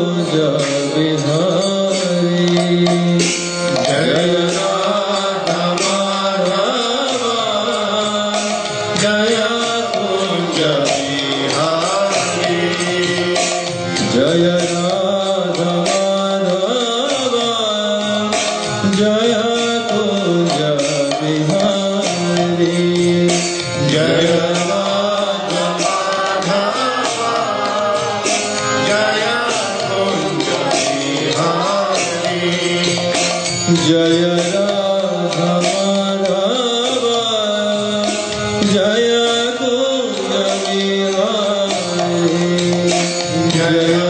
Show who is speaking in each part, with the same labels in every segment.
Speaker 1: Javidha Yeah.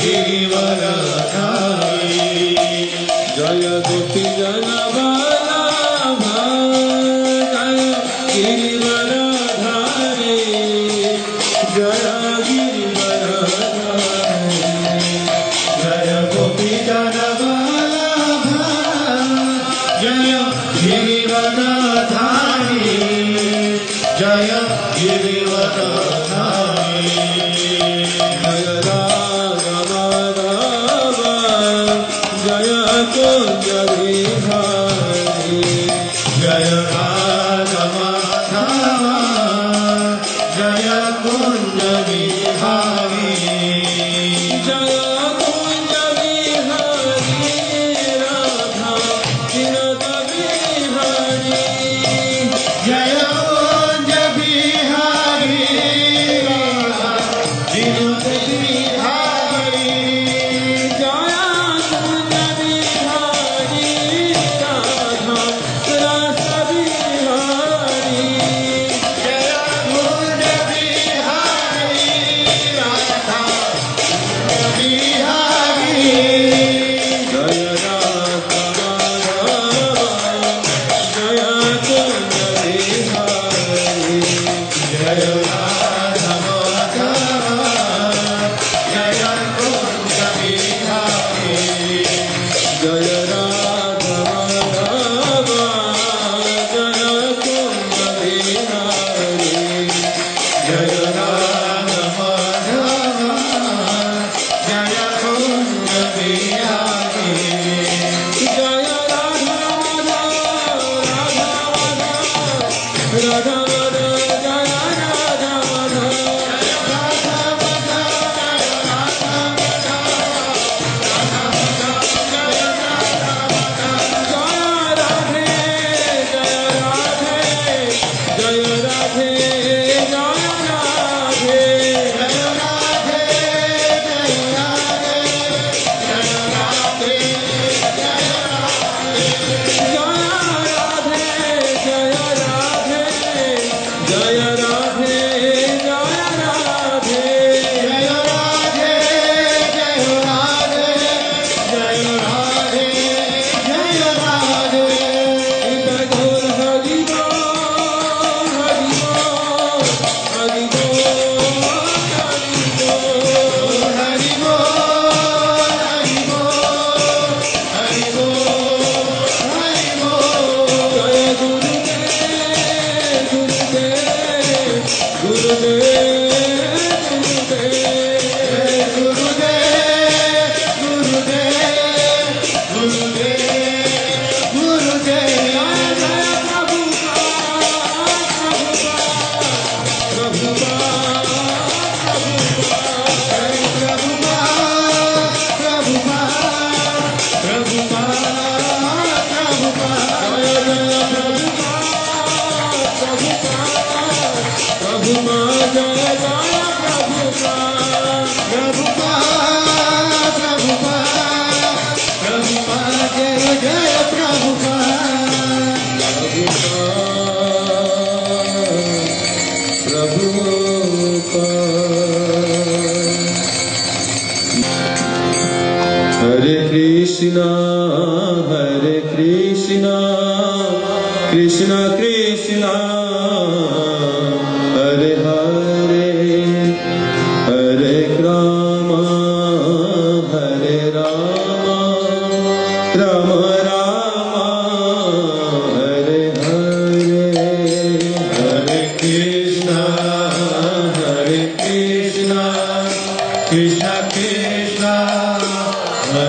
Speaker 2: He Ramun Nabi Hari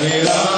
Speaker 2: Yeah.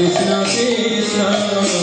Speaker 1: Krishna Krishna,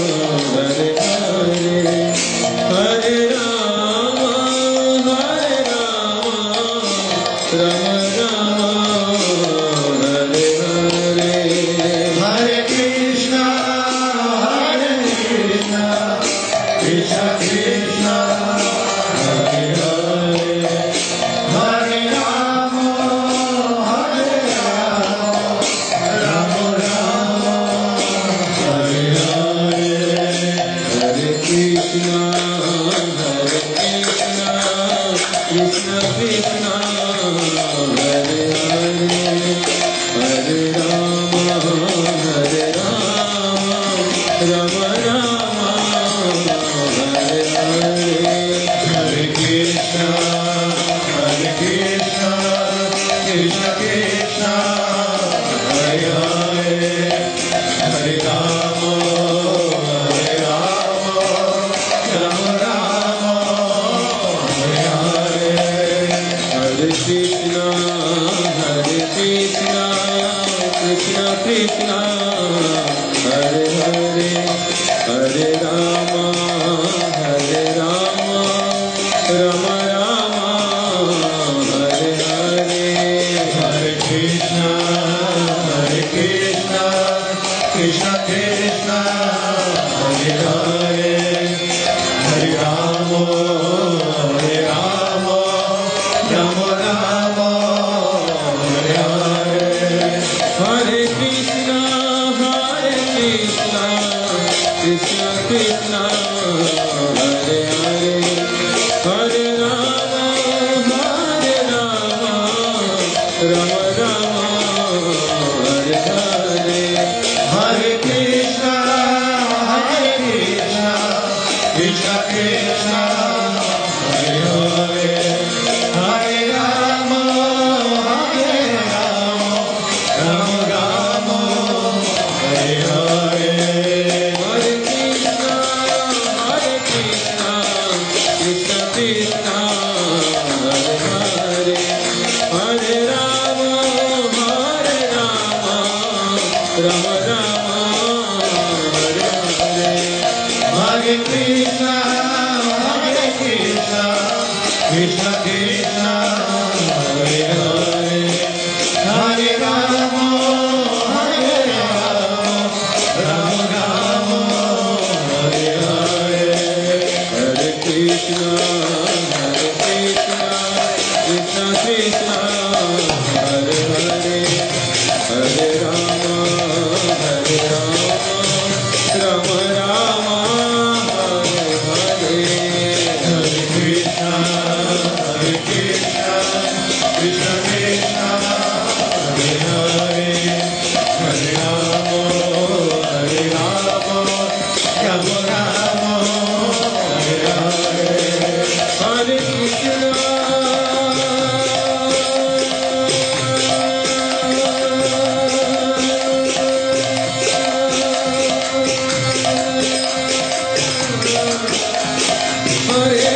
Speaker 1: honey.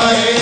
Speaker 2: Hare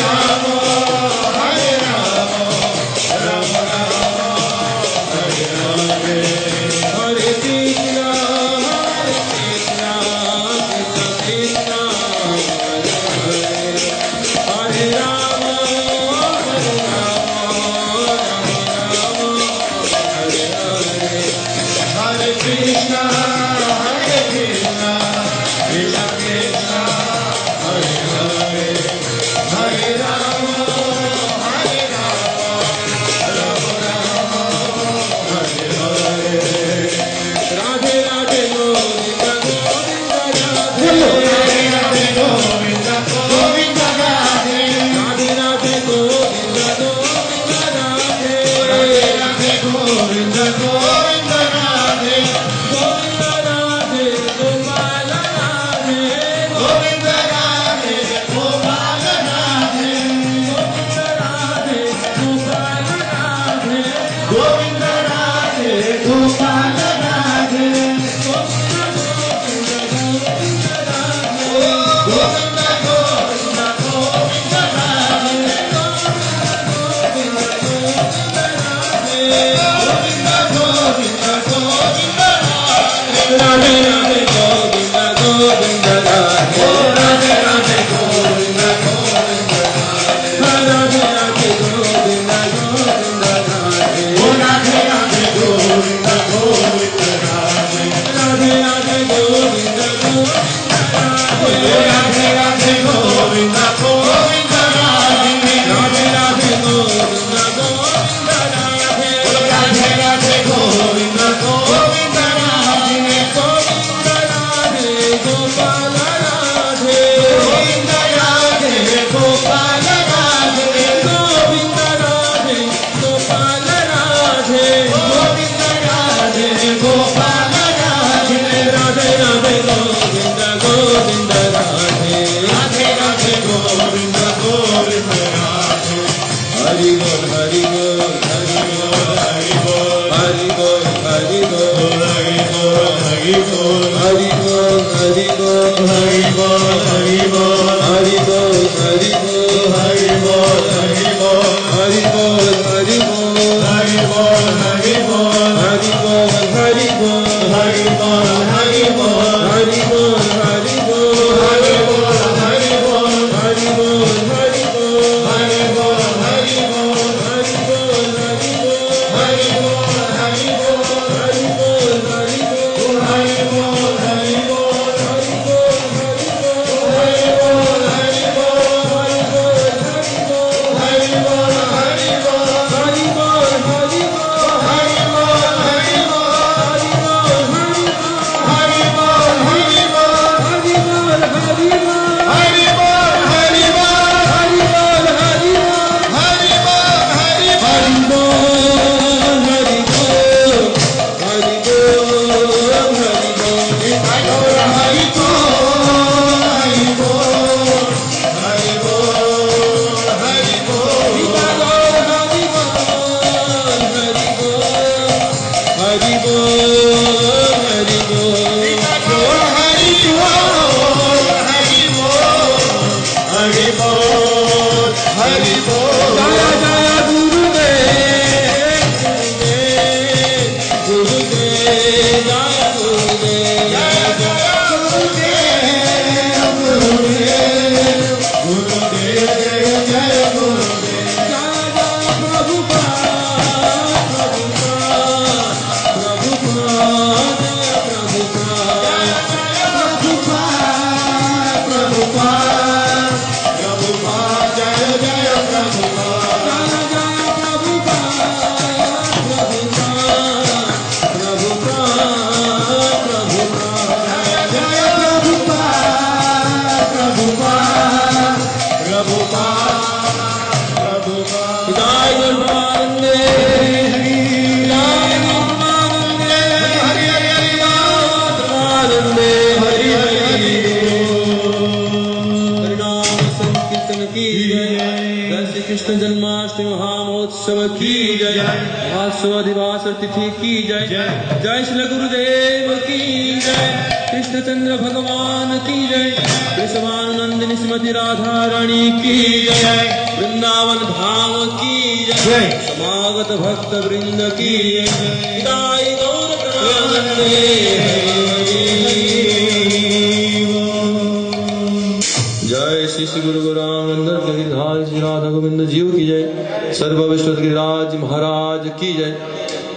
Speaker 1: Govinda سماگت جی شری گند کی رادھا گوبند جیو کی جائے سرو وشت راج مہاراج کی جائے۔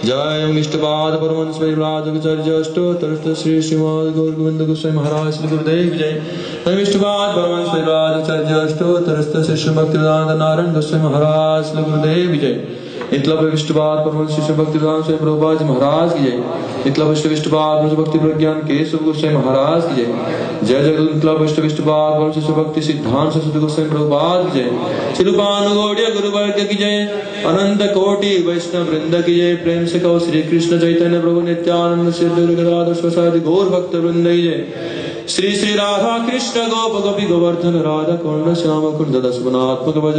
Speaker 1: جائے امیشٹپاد پرمنس راجاچاریہ اشٹوترشت شری شریماد گور گوبند گوسوامی مہاراج شری گردیو جائے۔ امیشٹپاد پرمنس راجاچاریہ اشٹوترشت شری شری بھکتی نارن گوسوامی مہاراج شری گردیو جائے۔ اطلاع اشتباد پرمل شیشو بھکتی پردان سے پروباج مہاراج کی جائے۔ اطلاع اشتباد پرمل بھکتی پرگیان کے سب گوشے مہاراج کی جائے۔ جے جگل اطلاع اشتباد پرمل شیشو بھکتی سدھان سے سدھ گوشے پروباج کی جائے۔ چلوپان گوڑیا گرو برگ کی جائے۔ انند کوٹی ویشنو برند کی جائے۔ پریم سے سری کرشن چیتن پربھو نتیانند سے درگراد شوسادی گور بھکت برند کی جائے۔ శ్రీ శ్రీ రాధా కృష్ణ గోప గోపి గోవర్ధన రాధ కొండ శ్యామ కుండ దశమనాత్మక భజ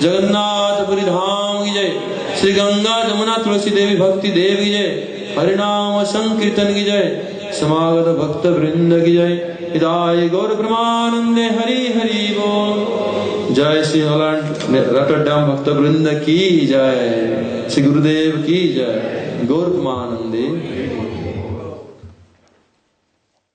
Speaker 1: جگناتھ پوری دھام کی جائے شری گنگا جمنا تلسی دیوی بھکتی دیو کی جائے ہرنام سنکیرتن کی جائے سماگت بھکت برند کی جائے ہدای گور پرمانندے ہری ہری بول جائے شری ہلانٹ رٹر ڈام بھکت برند کی جائے شری گردیو کی جائے گور پرمانندے